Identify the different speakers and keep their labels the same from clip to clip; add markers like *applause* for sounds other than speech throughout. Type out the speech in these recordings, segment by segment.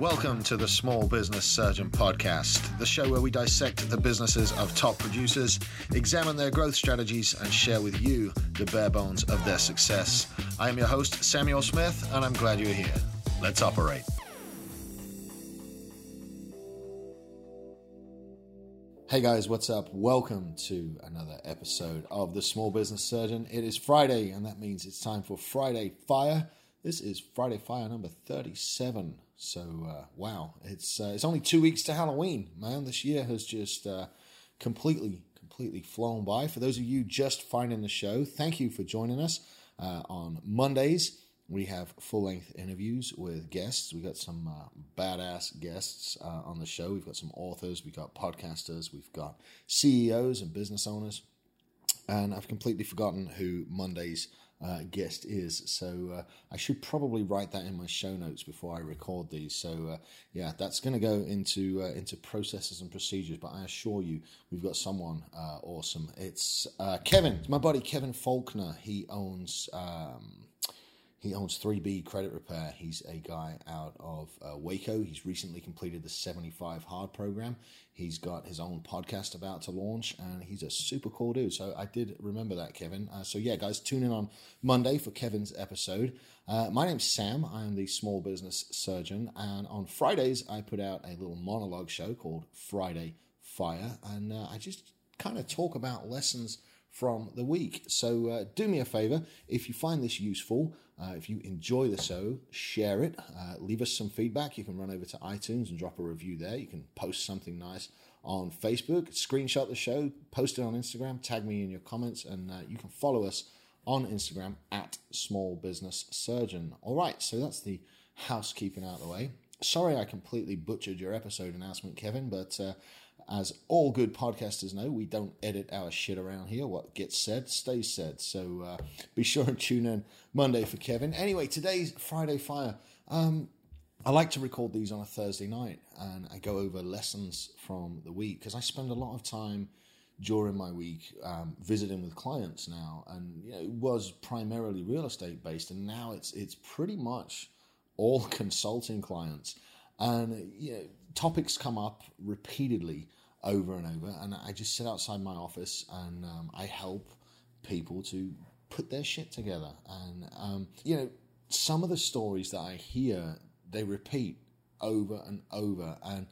Speaker 1: Welcome to the Small Business Surgeon Podcast, the show where we dissect the businesses of top producers, examine their growth strategies, and share with you the bare bones of their success. I am your host, Samuel Smith, and I'm glad you're here. Let's operate. Hey guys, what's up? Welcome to another episode of the Small Business Surgeon. It is Friday, and that means it's time for Friday Fire. This is Friday Fire number 37. So uh, wow, it's uh, it's only two weeks to Halloween, man. This year has just uh, completely completely flown by. For those of you just finding the show, thank you for joining us uh, on Mondays. We have full length interviews with guests. We got some uh, badass guests uh, on the show. We've got some authors, we've got podcasters, we've got CEOs and business owners. And I've completely forgotten who Mondays uh, guest is. So uh, I should probably write that in my show notes before I record these. So uh, yeah, that's going to go into uh, into processes and procedures. But I assure you, we've got someone uh, awesome. It's uh, Kevin, my buddy Kevin Faulkner. He owns. Um, he owns 3B Credit Repair. He's a guy out of uh, Waco. He's recently completed the 75 Hard program. He's got his own podcast about to launch, and he's a super cool dude. So I did remember that, Kevin. Uh, so yeah, guys, tune in on Monday for Kevin's episode. Uh, my name's Sam. I am the small business surgeon, and on Fridays I put out a little monologue show called Friday Fire, and uh, I just kind of talk about lessons from the week. So uh, do me a favor if you find this useful, uh, if you enjoy the show, share it, uh, leave us some feedback. You can run over to iTunes and drop a review there. You can post something nice on Facebook, screenshot the show, post it on Instagram, tag me in your comments, and uh, you can follow us on Instagram at Small Business Surgeon. All right, so that's the housekeeping out of the way. Sorry I completely butchered your episode announcement, Kevin, but uh, as all good podcasters know, we don't edit our shit around here. What gets said stays said. So uh, be sure and tune in Monday for Kevin. Anyway, today's Friday Fire. Um, I like to record these on a Thursday night and I go over lessons from the week because I spend a lot of time during my week um, visiting with clients now, and you know, it was primarily real estate based, and now it's it's pretty much all *laughs* consulting clients, and you know, topics come up repeatedly over and over, and I just sit outside my office and um, I help people to put their shit together. And um, you know, some of the stories that I hear they repeat over and over, and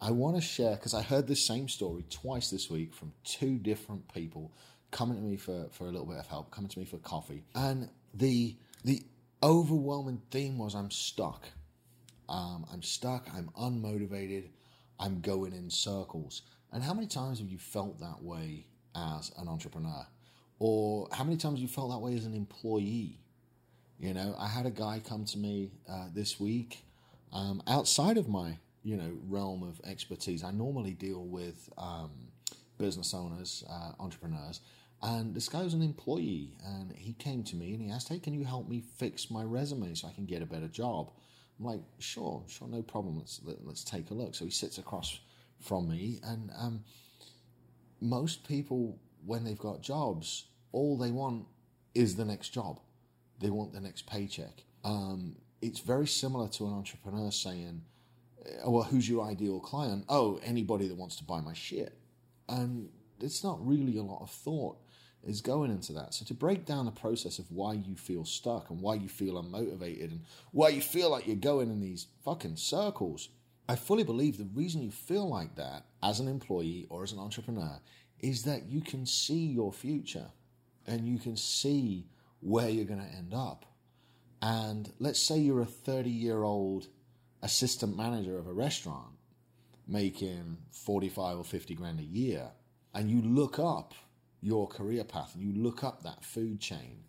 Speaker 1: I want to share because I heard this same story twice this week from two different people coming to me for, for a little bit of help, coming to me for coffee, and the the overwhelming theme was I'm stuck. Um, I'm stuck. I'm unmotivated. I'm going in circles. And how many times have you felt that way as an entrepreneur? Or how many times have you felt that way as an employee? You know, I had a guy come to me uh, this week um, outside of my, you know, realm of expertise. I normally deal with um, business owners, uh, entrepreneurs, and this guy was an employee. And he came to me and he asked, Hey, can you help me fix my resume so I can get a better job? I'm like, Sure, sure, no problem. Let's, let, us let us take a look. So he sits across from me. And um, most people, when they've got jobs, all they want is the next job. They want the next paycheck. Um, it's very similar to an entrepreneur saying, oh, "Well, who's your ideal client?" Oh, anybody that wants to buy my shit. And it's not really a lot of thought is going into that. So to break down the process of why you feel stuck and why you feel unmotivated and why you feel like you're going in these fucking circles, I fully believe the reason you feel like that as an employee or as an entrepreneur is that you can see your future and you can see where you're going to end up. And let's say you're a 30 year old assistant manager of a restaurant making 45 or 50 grand a year, and you look up your career path and you look up that food chain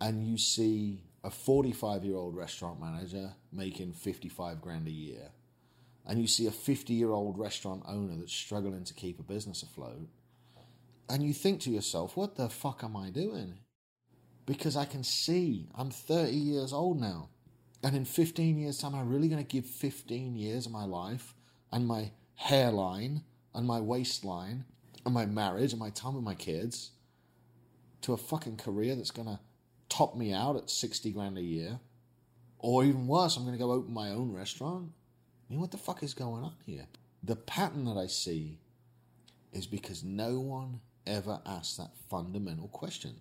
Speaker 1: and you see a 45 year old restaurant manager making 55 grand a year and you see a 50 year old restaurant owner that's struggling to keep a business afloat, and you think to yourself, what the fuck am I doing? Because I can see I'm 30 years old now. And in 15 years' time, I'm really going to give 15 years of my life and my hairline and my waistline and my marriage and my time with my kids to a fucking career that's going to top me out at 60 grand a year. Or even worse, I'm going to go open my own restaurant I mean, what the fuck is going on here? The pattern that I see is because no one ever asked that fundamental question.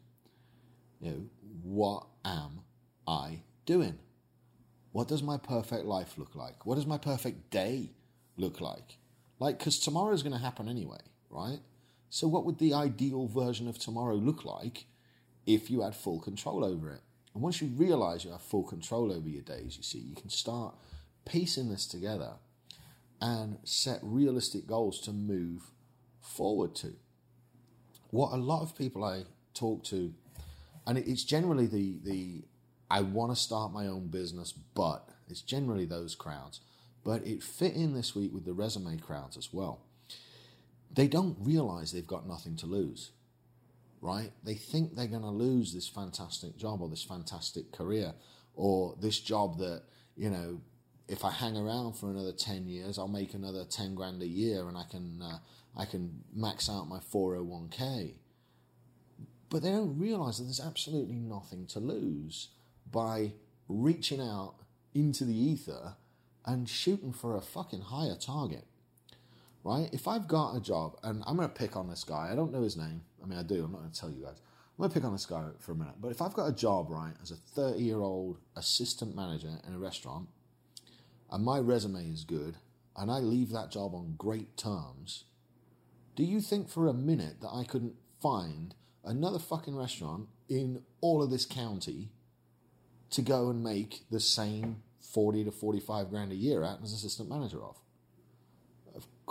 Speaker 1: You know, what am I doing? What does my perfect life look like? What does my perfect day look like? Like, because tomorrow is going to happen anyway, right? So, what would the ideal version of tomorrow look like if you had full control over it? And once you realize you have full control over your days, you see, you can start piecing this together and set realistic goals to move forward to. What a lot of people I talk to, and it's generally the, the I want to start my own business, but it's generally those crowds. But it fit in this week with the resume crowds as well. They don't realize they've got nothing to lose, right? They think they're going to lose this fantastic job or this fantastic career or this job that, you know, if I hang around for another 10 years, I'll make another 10 grand a year and I can, uh, I can max out my 401k. But they don't realize that there's absolutely nothing to lose by reaching out into the ether and shooting for a fucking higher target. Right? If I've got a job, and I'm going to pick on this guy, I don't know his name. I mean, I do, I'm not going to tell you guys. I'm going to pick on this guy for a minute. But if I've got a job, right, as a 30 year old assistant manager in a restaurant, and my resume is good, and I leave that job on great terms, do you think for a minute that I couldn't find another fucking restaurant in all of this county to go and make the same 40 to 45 grand a year at as assistant manager of?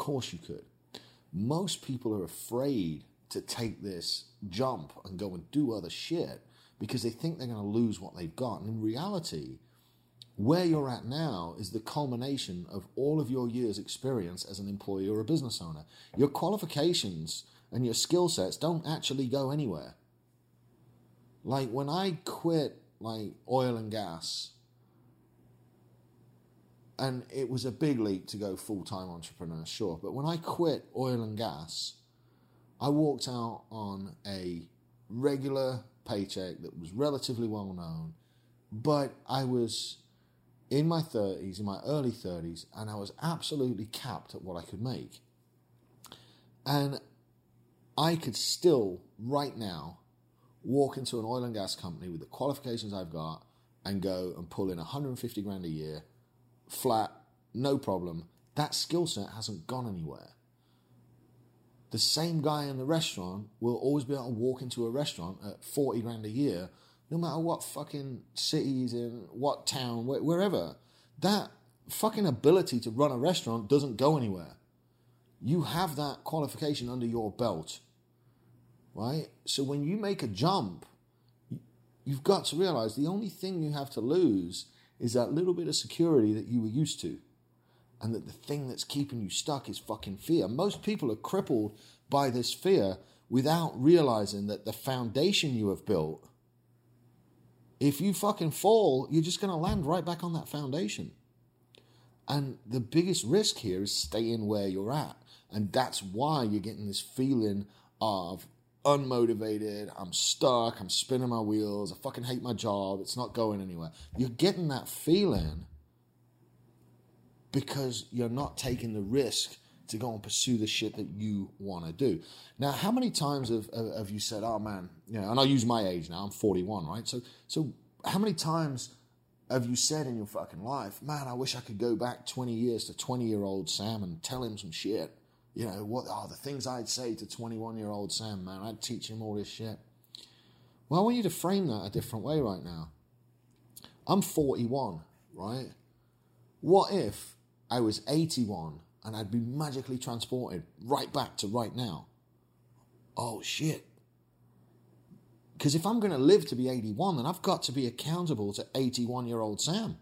Speaker 1: Course you could. Most people are afraid to take this jump and go and do other shit because they think they're going to lose what they've got. And in reality, where you're at now is the culmination of all of your years' experience as an employee or a business owner. Your qualifications and your skill sets don't actually go anywhere. Like when I quit like oil and gas and it was a big leap to go full-time entrepreneur, sure, but when I quit oil and gas, I walked out on a regular paycheck that was relatively well known, but I was in my 30s, in my early 30s, and I was absolutely capped at what I could make. And I could still, right now, walk into an oil and gas company with the qualifications I've got and go and pull in 150 grand a year, flat, no problem. That skill set hasn't gone anywhere. The same guy in the restaurant will always be able to walk into a restaurant at 40 grand a year no matter what fucking city he's in what town, wherever. That fucking ability to run a restaurant doesn't go anywhere. You have that qualification under your belt, right? So when you make a jump, you've got to realize the only thing you have to lose is that little bit of security that you were used to. And that the thing that's keeping you stuck is fucking fear. Most people are crippled by this fear without realizing that the foundation you have built if you fucking fall, you're just going to land right back on that foundation. And the biggest risk here is staying where you're at. And that's why you're getting this feeling of unmotivated, I'm stuck, I'm spinning my wheels, I fucking hate my job, it's not going anywhere. You're getting that feeling because you're not taking the risk to go and pursue the shit that you want to do. Now, how many times have, have you said, "Oh man," you know, and I'll use my age now. I'm 41, right? So, so how many times have you said in your fucking life, "Man, I wish I could go back 20 years to 20 year old Sam and tell him some shit." You know what? Oh, the things I'd say to 21 year old Sam, man, I'd teach him all this shit. Well, I want you to frame that a different way right now. I'm 41, right? What if I was 81 and I'd be magically transported right back to right now. Oh shit. Because if I'm going to live to be 81, then I've got to be accountable to 81 year old Sam.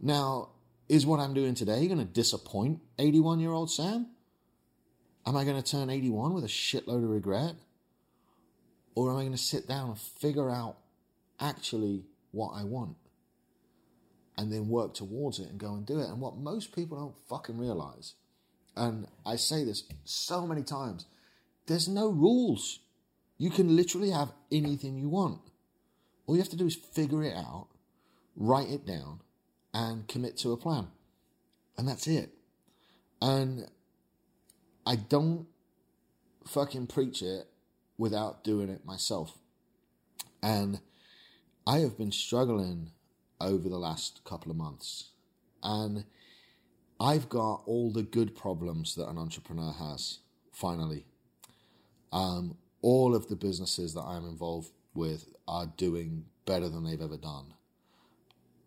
Speaker 1: Now, is what I'm doing today going to disappoint 81 year old Sam? Am I going to turn 81 with a shitload of regret? Or am I going to sit down and figure out actually what I want? and then work towards it and go and do it. And what most people don't fucking realize, and I say this so many times, there's no rules. You can literally have anything you want. All you have to do is figure it out, write it down, and commit to a plan. And that's it. And I don't fucking preach it without doing it myself. And I have been struggling over the last couple of months. And I've got all the good problems that an entrepreneur has, finally. Um, all of the businesses that I'm involved with are doing better than they've ever done.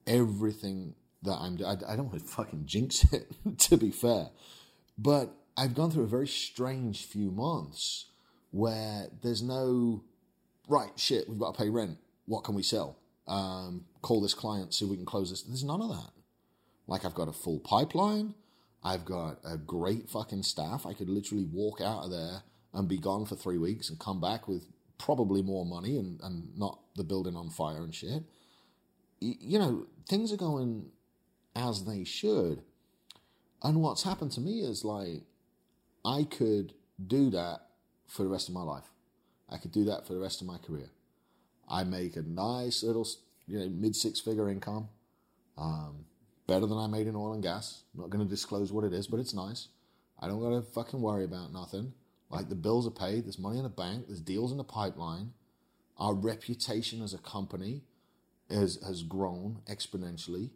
Speaker 1: Everything that I'm I, I don't want to fucking jinx it, *laughs* to be fair. But I've gone through a very strange few months where there's no, right, shit, we've got to pay rent. What can we sell? Um, call this client, see if we can close this. There's none of that. Like, I've got a full pipeline. I've got a great fucking staff. I could literally walk out of there and be gone for three weeks and come back with probably more money and, and not the building on fire and shit. You know, things are going as they should. And what's happened to me is like, I could do that for the rest of my life. I could do that for the rest of my career. I make a nice little, you know, mid six figure income, um, better than I made in oil and gas. I'm not going to disclose what it is, but it's nice. I don't got to fucking worry about nothing. Like the bills are paid, there's money in the bank, there's deals in the pipeline. Our reputation as a company has has grown exponentially.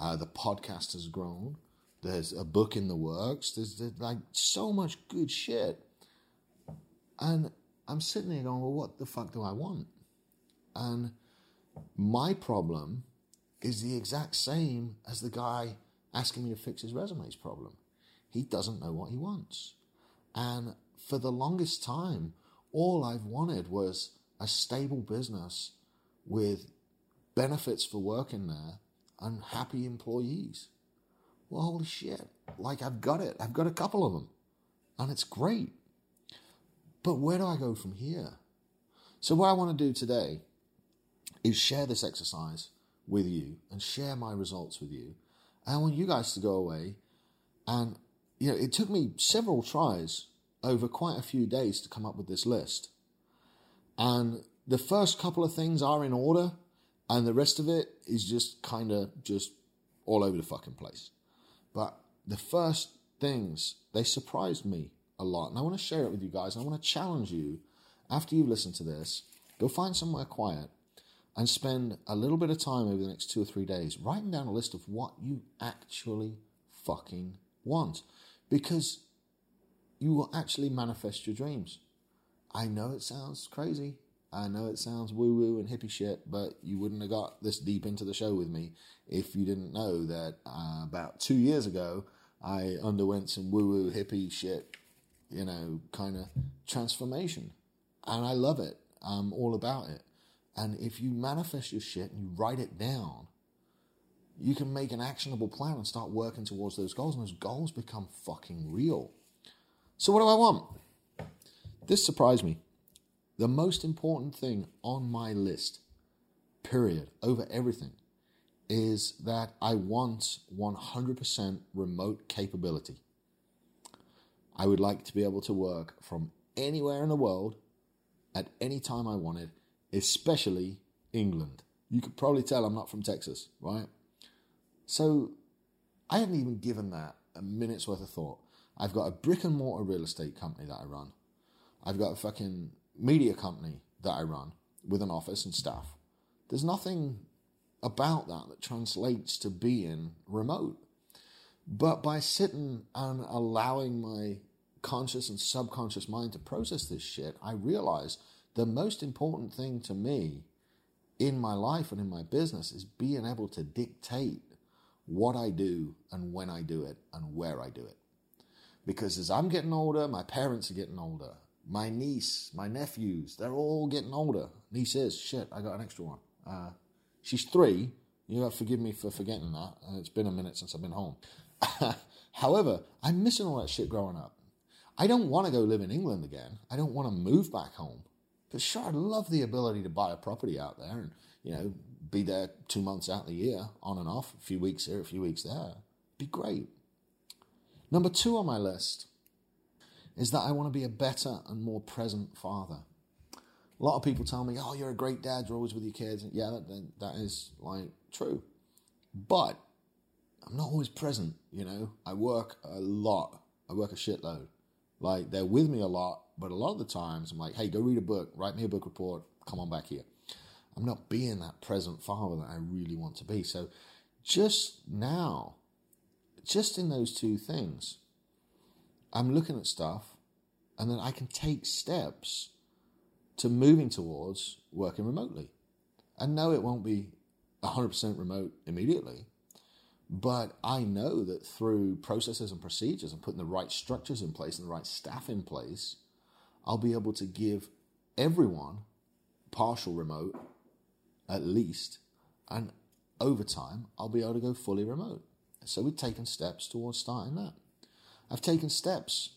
Speaker 1: Uh, the podcast has grown. There's a book in the works. There's, there's like so much good shit. And I'm sitting there going, well, what the fuck do I want? And my problem is the exact same as the guy asking me to fix his resume's problem. He doesn't know what he wants. And for the longest time, all I've wanted was a stable business with benefits for working there and happy employees. Well, holy shit. Like, I've got it. I've got a couple of them. And it's great. But where do I go from here? So, what I want to do today is share this exercise with you and share my results with you. And I want you guys to go away. And, you know, it took me several tries over quite a few days to come up with this list. And the first couple of things are in order, and the rest of it is just kind of just all over the fucking place. But the first things, they surprised me a lot. And I want to share it with you guys. I want to challenge you after you've listened to this, go find somewhere quiet and spend a little bit of time over the next two or three days writing down a list of what you actually fucking want. Because you will actually manifest your dreams. I know it sounds crazy. I know it sounds woo woo and hippie shit, but you wouldn't have got this deep into the show with me if you didn't know that uh, about two years ago I underwent some woo woo hippie shit, you know, kind of transformation. And I love it. I'm all about it. And if you manifest your shit and you write it down, you can make an actionable plan and start working towards those goals, and those goals become fucking real. So, what do I want? This surprised me. The most important thing on my list, period, over everything, is that I want 100% remote capability. I would like to be able to work from anywhere in the world at any time I wanted, especially England. You could probably tell I'm not from Texas, right? So I hadn't even given that a minute's worth of thought. I've got a brick and mortar real estate company that I run. I've got a fucking media company that I run with an office and staff. There's nothing about that that translates to being remote. But by sitting and allowing my conscious and subconscious mind to process this shit, I realize the most important thing to me in my life and in my business is being able to dictate what I do and when I do it and where I do it. Because as I'm getting older, my parents are getting older. My niece, my nephews, they're all getting older. Niece is, shit, I got an extra one. Uh, she's three. You have to forgive me for forgetting that. Uh, it's been a minute since I've been home. *laughs* However, I'm missing all that shit growing up. I don't want to go live in England again. I don't want to move back home. But sure, I'd love the ability to buy a property out there and, you know, be there two months out of the year, on and off, a few weeks here, a few weeks there. Be great. Number two on my list is that I want to be a better and more present father. A lot of people tell me, "Oh, you're a great dad. You're always with your kids." Yeah, that, that is like true. But I'm not always present, you know. I work a lot. I work a shitload. Like they're with me a lot, but a lot of the times I'm like, hey, go read a book, write me a book report, come on back here. I'm not being that present father that I really want to be. So just now, just in those two things, I'm looking at stuff and then I can take steps to moving towards working remotely. And no, it won't be 100% remote immediately, but I know that through processes and procedures and putting the right structures in place and the right staff in place, I'll be able to give everyone partial remote at least, and over time, I'll be able to go fully remote. So we've taken steps towards starting that. I've taken steps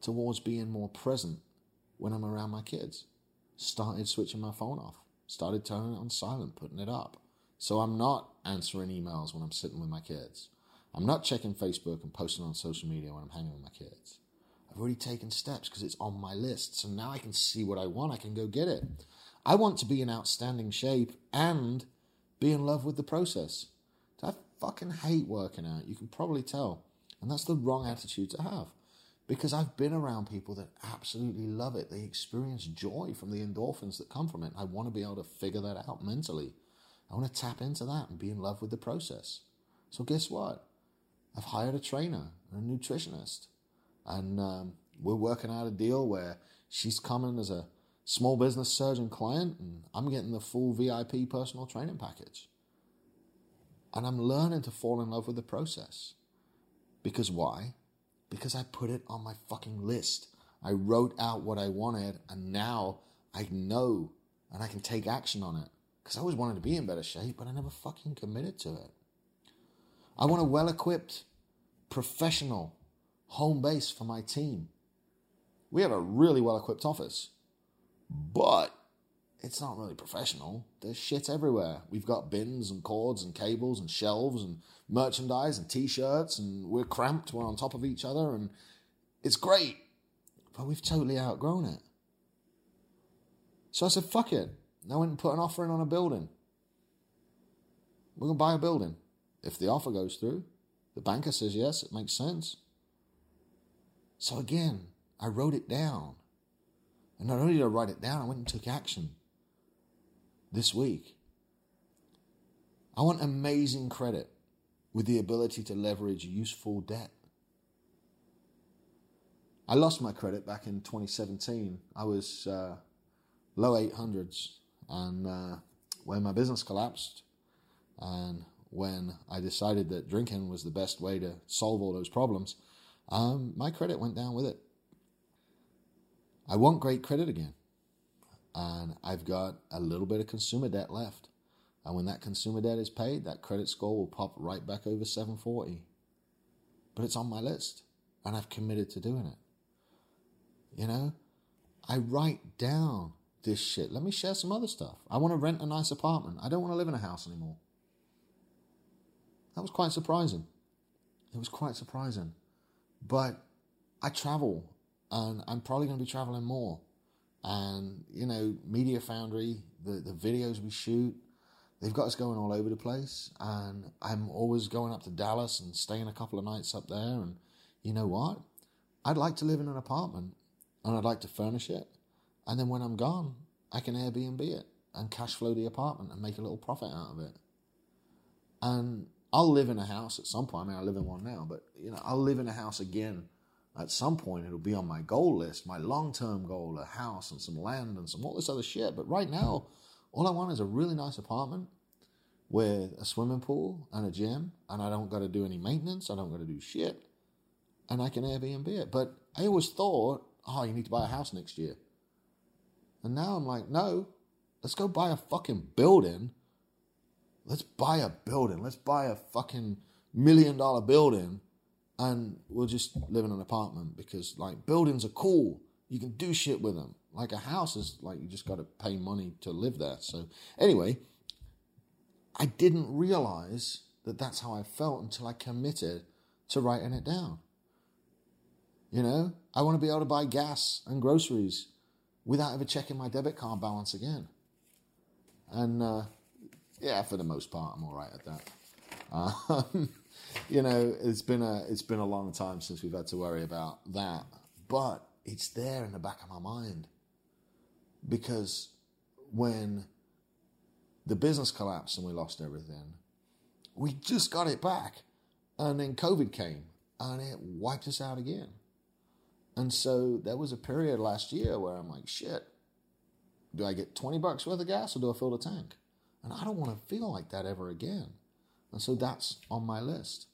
Speaker 1: towards being more present when I'm around my kids. Started switching my phone off, started turning it on silent, putting it up. So I'm not answering emails when I'm sitting with my kids. I'm not checking Facebook and posting on social media when I'm hanging with my kids. I've already taken steps because it's on my list. So now I can see what I want. I can go get it. I want to be in outstanding shape and be in love with the process. I fucking hate working out. You can probably tell. And that's the wrong attitude to have. Because I've been around people that absolutely love it. They experience joy from the endorphins that come from it. I want to be able to figure that out mentally. I want to tap into that and be in love with the process. So guess what? I've hired a trainer, a nutritionist, and um, we're working out a deal where she's coming as a small business surgeon client, and I'm getting the full VIP personal training package. And I'm learning to fall in love with the process. Because why? Because I put it on my fucking list. I wrote out what I wanted, and now I know and I can take action on it. Because I always wanted to be in better shape, but I never fucking committed to it. I want a well equipped, professional home base for my team. We have a really well equipped office, but it's not really professional. There's shit everywhere. We've got bins and cords and cables and shelves and merchandise and t shirts, and we're cramped. We're on top of each other, and it's great, but we've totally outgrown it. So I said, fuck it. I went and put an offer in on a building. We're going to buy a building. If the offer goes through, the banker says yes, it makes sense. So again, I wrote it down. And not only did I write it down, I went and took action this week. I want amazing credit with the ability to leverage useful debt. I lost my credit back in 2017. I was uh, low 800s, and uh, when my business collapsed, and when I decided that drinking was the best way to solve all those problems, um, my credit went down with it. I want great credit again. And I've got a little bit of consumer debt left. And when that consumer debt is paid, that credit score will pop right back over 740. But it's on my list. And I've committed to doing it. You know, I write down this shit. Let me share some other stuff. I want to rent a nice apartment. I don't want to live in a house anymore. That was quite surprising. It was quite surprising. But I travel and I'm probably going to be traveling more. And, you know, Media Foundry, the, the videos we shoot, they've got us going all over the place. And I'm always going up to Dallas and staying a couple of nights up there. And you know what? I'd like to live in an apartment and I'd like to furnish it. And then when I'm gone, I can Airbnb it and cash flow the apartment and make a little profit out of it. And I'll live in a house at some point. I mean, I live in one now, but you know, I'll live in a house again at some point. It'll be on my goal list, my long-term goal, a house and some land and some all this other shit. But right now, all I want is a really nice apartment with a swimming pool and a gym, and I don't got to do any maintenance. I don't got to do shit, and I can Airbnb it. But I always thought, oh, you need to buy a house next year, and now I'm like, no, let's go buy a fucking building let's buy a building. Let's buy a fucking million dollar building and we'll just live in an apartment because like buildings are cool. You can do shit with them. Like a house is like you just got to pay money to live there. So anyway, I didn't realize that that's how I felt until I committed to writing it down. You know, I want to be able to buy gas and groceries without ever checking my debit card balance again. And uh, yeah, for the most part, I'm all right at that. *laughs* Um, you know, it's been a it's been a long time since we've had to worry about that, but it's there in the back of my mind because when the business collapsed and we lost everything, we just got it back, and then COVID came and it wiped us out again. And so there was a period last year where I'm like, shit, do I get 20 bucks worth of gas or do I fill the tank? And I don't want to feel like that ever again. And so that's on my list.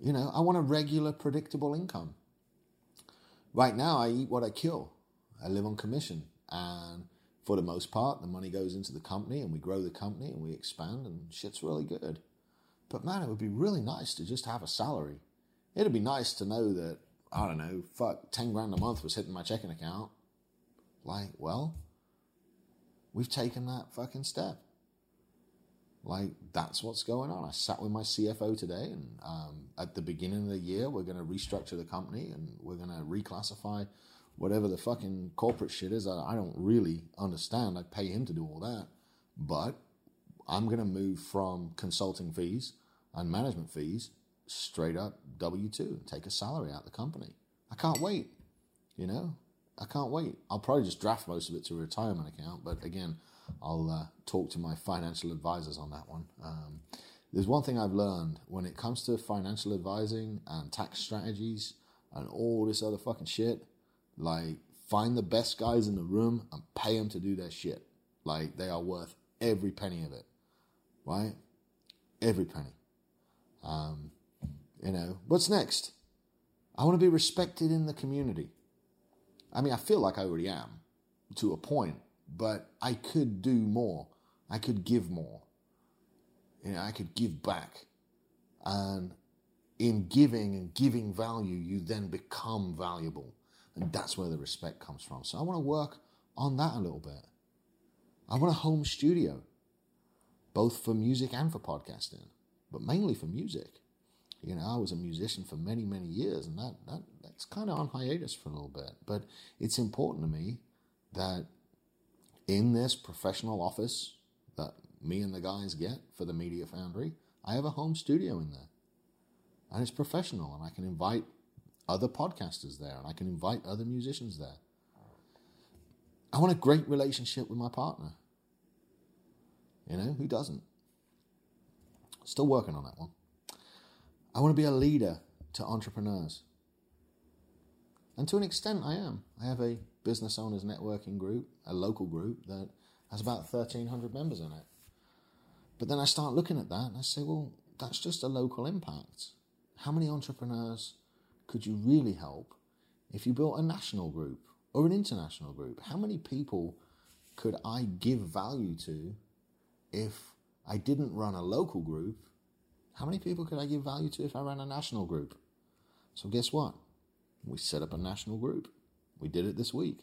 Speaker 1: You know, I want a regular, predictable income. Right now, I eat what I kill. I live on commission. And for the most part, the money goes into the company and we grow the company and we expand and shit's really good. But man, it would be really nice to just have a salary. It'd be nice to know that, I don't know, fuck, 10 grand a month was hitting my checking account. Like, well, we've taken that fucking step. Like, that's what's going on. I sat with my CFO today, and um, at the beginning of the year, we're going to restructure the company and we're going to reclassify whatever the fucking corporate shit is. I, I don't really understand. I pay him to do all that. But I'm going to move from consulting fees and management fees straight up W 2 and take a salary out of the company. I can't wait. You know, I can't wait. I'll probably just draft most of it to a retirement account, but again, I'll uh, talk to my financial advisors on that one. Um, there's one thing I've learned when it comes to financial advising and tax strategies and all this other fucking shit. Like, find the best guys in the room and pay them to do their shit. Like, they are worth every penny of it, right? Every penny. Um, you know, what's next? I want to be respected in the community. I mean, I feel like I already am to a point, but I could do more. I could give more. You know, I could give back. And in giving and giving value, you then become valuable. And that's where the respect comes from. So I want to work on that a little bit. I want a home studio, both for music and for podcasting, but mainly for music. You know, I was a musician for many, many years, and that, that that's kind of on hiatus for a little bit. But it's important to me that in this professional office that me and the guys get for the Media Foundry, I have a home studio in there. And it's professional, and I can invite other podcasters there, and I can invite other musicians there. I want a great relationship with my partner. You know, who doesn't? Still working on that one. I want to be a leader to entrepreneurs. And to an extent, I am. I have a business owners networking group, a local group that has about 1,300 members in it. But then I start looking at that and I say, well, that's just a local impact. How many entrepreneurs could you really help if you built a national group or an international group? How many people could I give value to if I didn't run a local group how many people could I give value to if I ran a national group? So guess what? We set up a national group. We did it this week.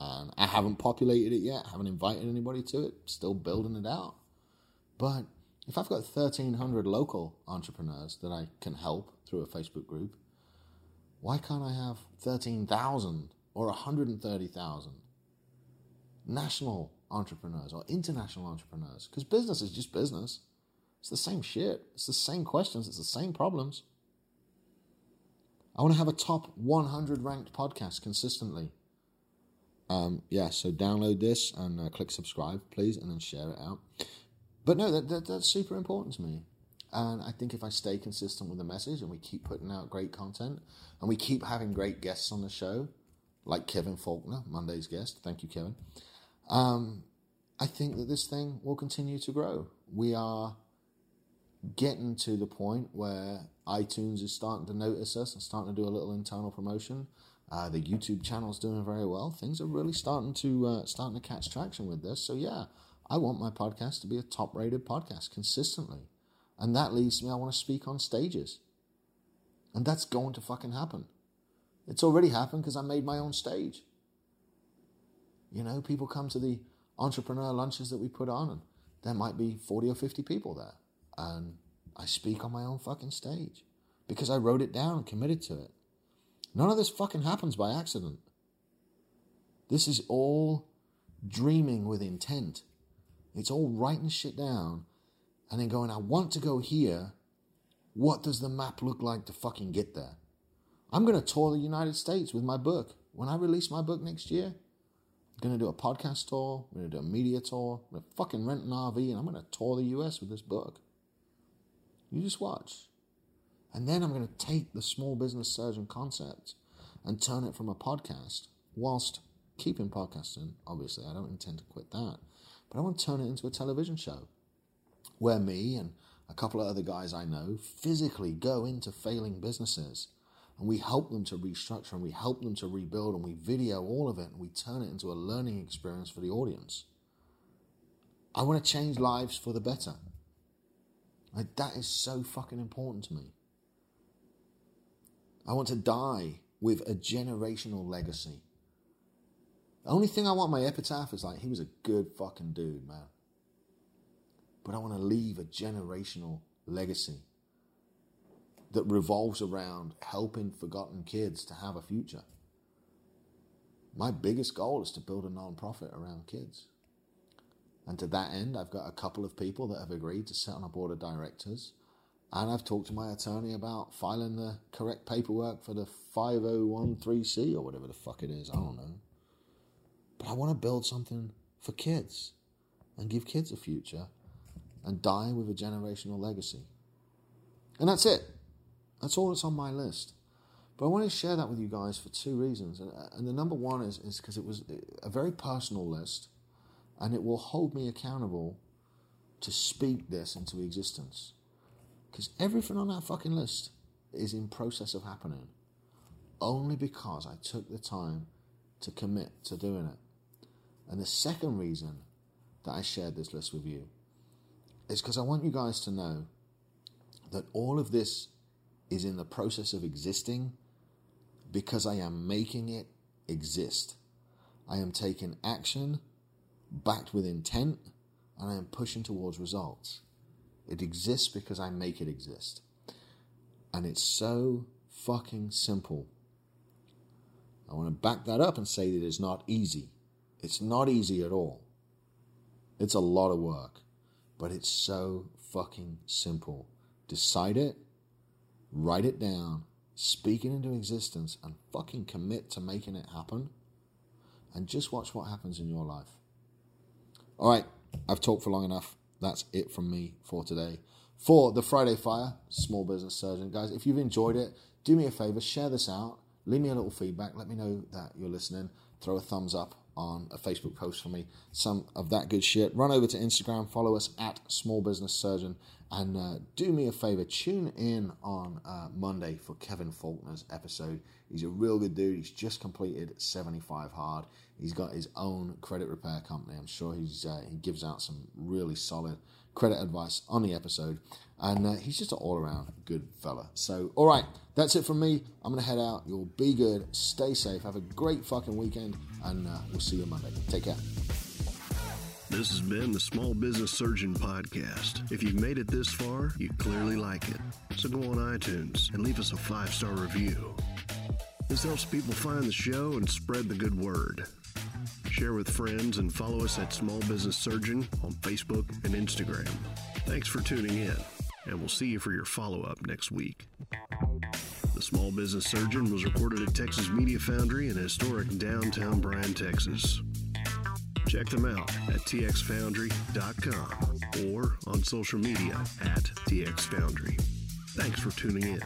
Speaker 1: And I haven't populated it yet, haven't invited anybody to it, still building it out. But if I've got 1,300 local entrepreneurs that I can help through a Facebook group, why can't I have 13,000 or 130,000 national entrepreneurs or international entrepreneurs? Because business is just business. It's the same shit. It's the same questions. It's the same problems. I want to have a top 100 ranked podcast consistently. Um, yeah, so download this and uh, click subscribe, please, and then share it out. But no, that, that, that's super important to me. And I think if I stay consistent with the message and we keep putting out great content and we keep having great guests on the show, like Kevin Faulkner, Monday's guest, thank you, Kevin, um, I think that this thing will continue to grow. We are getting to the point where iTunes is starting to notice us and starting to do a little internal promotion. Uh, the YouTube channel is doing very well. Things are really starting to uh, starting to catch traction with this. So yeah, I want my podcast to be a top rated podcast consistently, and that leads me. I want to speak on stages, and that's going to fucking happen. It's already happened because I made my own stage. You know, people come to the entrepreneur lunches that we put on, and there might be forty or fifty people there and I speak on my own fucking stage because I wrote it down and committed to it. None of this fucking happens by accident. This is all dreaming with intent. It's all writing shit down and then going, I want to go here, What does the map look like to fucking get there? I'm going to tour the United States with my book. When I release my book next year, I'm going to do a podcast tour. I'm going to do a media tour. I'm going to fucking rent an RV and I'm going to tour the US with this book. You just watch. And then I'm going to take the small business surgeon concept and turn it from a podcast whilst keeping podcasting. Obviously, I don't intend to quit that. But I want to turn it into a television show where me and a couple of other guys I know physically go into failing businesses and we help them to restructure and we help them to rebuild and we video all of it and we turn it into a learning experience for the audience. I want to change lives for the better. Like, that is so fucking important to me. I want to die with a generational legacy. The only thing I want my epitaph is like, he was a good fucking dude, man. But I want to leave a generational legacy that revolves around helping forgotten kids to have a future. My biggest goal is to build a non-profit around kids. And to that end, I've got a couple of people that have agreed to sit on a board of directors. And I've talked to my attorney about filing the correct paperwork for the 5013C or whatever the fuck it is. I don't know. But I want to build something for kids and give kids a future and die with a generational legacy. And that's it. That's all that's on my list. But I want to share that with you guys for two reasons. And, the number one is because it was a very personal list and it will hold me accountable to speak this into existence. Because everything on that fucking list is in process of happening only because I took the time to commit to doing it. And the second reason that I shared this list with you is because I want you guys to know that all of this is in the process of existing because I am making it exist. I am taking action backed with intent and I am pushing towards results. It exists because I make it exist. And it's so fucking simple. I want to back that up and say that it's not easy. It's not easy at all. It's a lot of work, but it's so fucking simple. Decide it, write it down, speak it into existence, and fucking commit to making it happen. And just watch what happens in your life. All right, I've talked for long enough. That's it from me for today. For the Friday Fire, Small Business Surgeon. Guys, if you've enjoyed it, do me a favor, share this out leave me a little feedback. Let me know that you're listening. Throw a thumbs up on a Facebook post for me. Some of that good shit. Run over to Instagram, follow us at Small Business Surgeon, and uh, do me a favor. Tune in on uh, Monday for Kevin Faulkner's episode. He's a real good dude. He's just completed 75 hard. He's got his own credit repair company. I'm sure he's uh, he gives out some really solid credit advice on the episode. And uh, he's just an all around good fella. So, all right, that's it from me. I'm to head out. You'll be good. Stay safe. Have a great fucking weekend. And uh, we'll see you on Monday. Take care.
Speaker 2: This has been the Small Business Surgeon Podcast. If you've made it this far, you clearly like it. So go on iTunes and leave us a five star review. This helps people find the show and spread the good word. Share with friends and follow us at Small Business Surgeon on Facebook and Instagram. Thanks for tuning in, and we'll see you for your follow up next week. The Small Business Surgeon was recorded at Texas Media Foundry in historic downtown Bryan, Texas. Check them out at txfoundry.com or on social media at txfoundry. Thanks for tuning in.